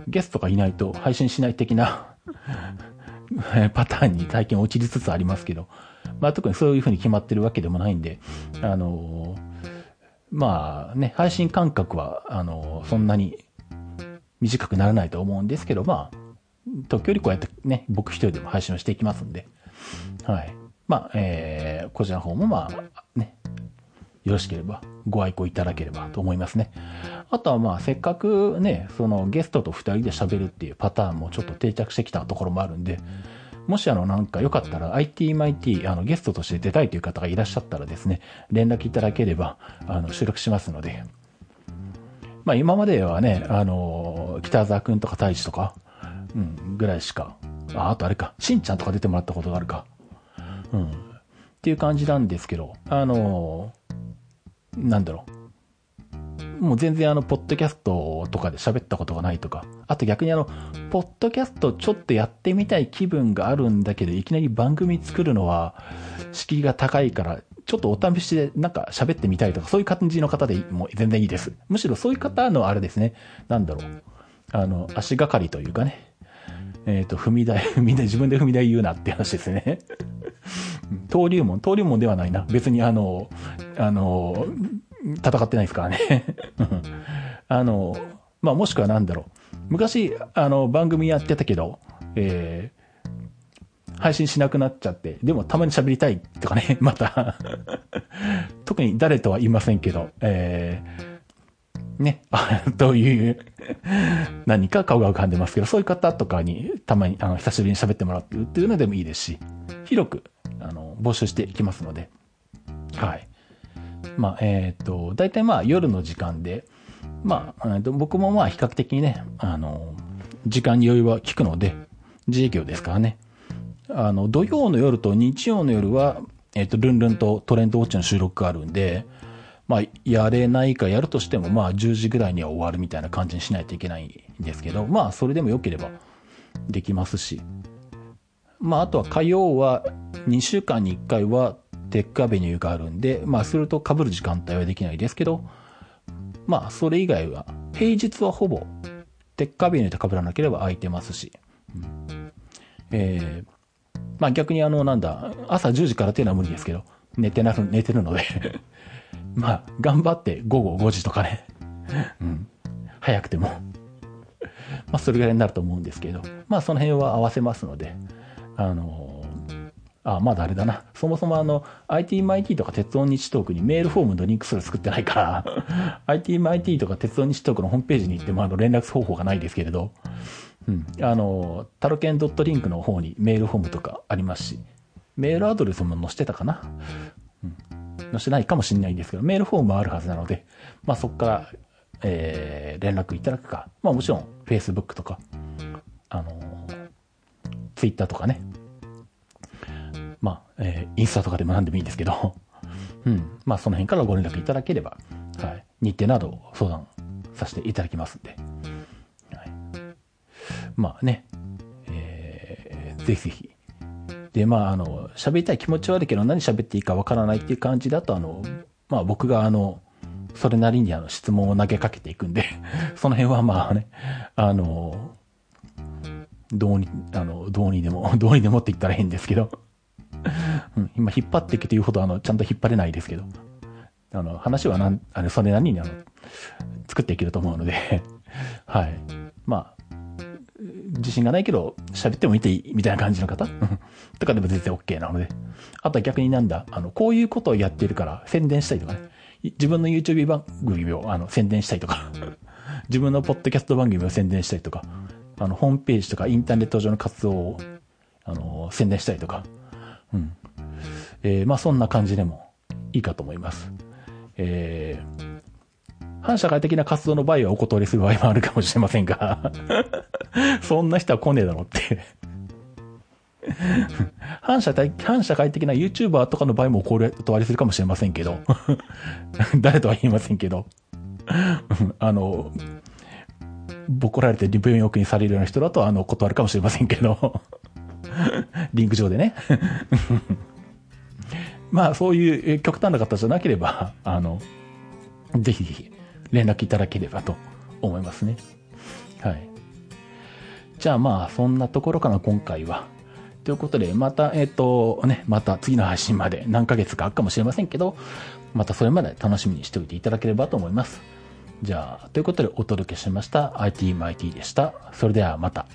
ゲストがいないと配信しない的な [LAUGHS] パターンに最近陥りつつありますけど、まあ特にそういうふうに決まってるわけでもないんで、あのまあね、配信間隔は、あのそんなに短くならないと思うんですけど、まあ、時折こうやってね、僕一人でも配信をしていきますんで、はい。まあ、えー、こちらの方もまあ、ね、よろしければご愛顧いただければと思いますね。あとはまあせっかくね、そのゲストと二人で喋るっていうパターンもちょっと定着してきたところもあるんで、もしあの、なんかよかったら ITMIT、あの、ゲストとして出たいという方がいらっしゃったらですね、連絡いただければ、あの、収録しますので、まあ今まではね、あの、北沢くんとか太一とか、うん、ぐらいしか、あ、あとあれか、しんちゃんとか出てもらったことがあるか。うん。っていう感じなんですけど、あの、なんだろう。もう全然あの、ポッドキャストとかで喋ったことがないとか、あと逆にあの、ポッドキャストちょっとやってみたい気分があるんだけど、いきなり番組作るのは、敷居が高いから、ちょっとお試しでなんか喋ってみたいとか、そういう感じの方でも全然いいです。むしろそういう方のあれですね、なんだろう。あの、足がかりというかね。えっ、ー、と、踏み台、[LAUGHS] 踏み台、自分で踏み台言うなって話ですね。[LAUGHS] 登竜門、登竜門ではないな。別にあの、あの、戦ってないですからね [LAUGHS] あの、まあ、もしくはなんだろう。昔、あの、番組やってたけど、えー、配信しなくなっちゃって、でもたまに喋りたいとかね、また特に誰とは言いませんけど、えー、ね、[LAUGHS] という何か顔が浮かんでますけど、そういう方とかにたまに、あの、久しぶりに喋ってもらってるっていうのでもいいですし、広く、あの、募集していきますので、はい。まあ、えっ、ー、と、大体まあ夜の時間で、まあ、僕もまあ比較的にね、あの、時間に余裕は効くので、自営業ですからね。あの、土曜の夜と日曜の夜は、えっ、ー、と、ルンルンとトレンドウォッチの収録があるんで、まあ、やれないかやるとしても、まあ、10時ぐらいには終わるみたいな感じにしないといけないんですけど、まあ、それでも良ければできますし。まあ、あとは火曜は2週間に1回はテックアベニューがあるんで、まあ、すると被る時間帯はできないですけど、まあ、それ以外は、平日はほぼ、テックアベニューと被らなければ空いてますし、うん、えー、まあ逆にあの、なんだ、朝10時からっていうのは無理ですけど、寝てなる、寝てるのでまあ、頑張って午後5時とかね。うん、早くても。まあ、それぐらいになると思うんですけど、まあ、その辺は合わせますので、あのあ、まだあれだな。そもそもあの、ITMIT とか鉄音日トークにメールフォームのリンクすら作ってないから。[LAUGHS] ITMIT とか鉄音日トークのホームページに行ってもあの連絡方法がないですけれど、うん。あの、タロケンドットリンクの方にメールフォームとかありますし、メールアドレスも載せてたかな。うん。載せないかもしれないんですけど、メールフォームはあるはずなので、まあそこから、えー、連絡いただくか、まあもちろん Facebook とか、あの、Twitter とかね、まあ、えー、インスタとかでも何でもいいんですけど、[LAUGHS] うん。まあ、その辺からご連絡いただければ、はい。日程などを相談させていただきますんで、はい。まあね、えー、ぜひぜひ。で、まあ、あの、喋りたい気持ちはあるけど、何喋っていいかわからないっていう感じだと、あの、まあ、僕があの、それなりにあの質問を投げかけていくんで [LAUGHS] その辺はまあね、あの、どうに、あの、どうにでも、[LAUGHS] どうにでもって言ったら変ですけど [LAUGHS] うん、今引っ張っていけというほどあの、ちゃんと引っ張れないですけど、あの、話はなん、あの、それなりにあの、作っていけると思うのではい。まあ、自信がないけど、喋ってもいいみたいな感じの方？[LAUGHS] とかでも全然 OK なので。あとは逆になんだ、あの、こういうことをやってるから宣伝したいとかね。自分の YouTube 番組をあの宣伝したいとか [LAUGHS] 自分のポッドキャスト番組を宣伝したりとか、あの、ホームページとかインターネット上の活動を、あの、宣伝したりとか、うん。えー、まあそんな感じでもいいかと思います。えー、反社会的な活動の場合はお断りする場合もあるかもしれませんが。そんな人は来ねえだろって。反社会、反社会的な YouTuber とかの場合もお断りするかもしれませんけど。誰とは言いませんけど。あの、ボコられてリブンクにされるような人だと、あの、断るかもしれませんけど。リンク上でね。まあ、そういう極端な方じゃなければ、あの、ぜひぜひ。連絡いただければと思いますね。はい。じゃあまあ、そんなところかな、今回は。ということで、また、えっ、ー、と、ね、また次の配信まで何ヶ月かあるかもしれませんけど、またそれまで楽しみにしておいていただければと思います。じゃあ、ということでお届けしました ITMIT でした。それではまた。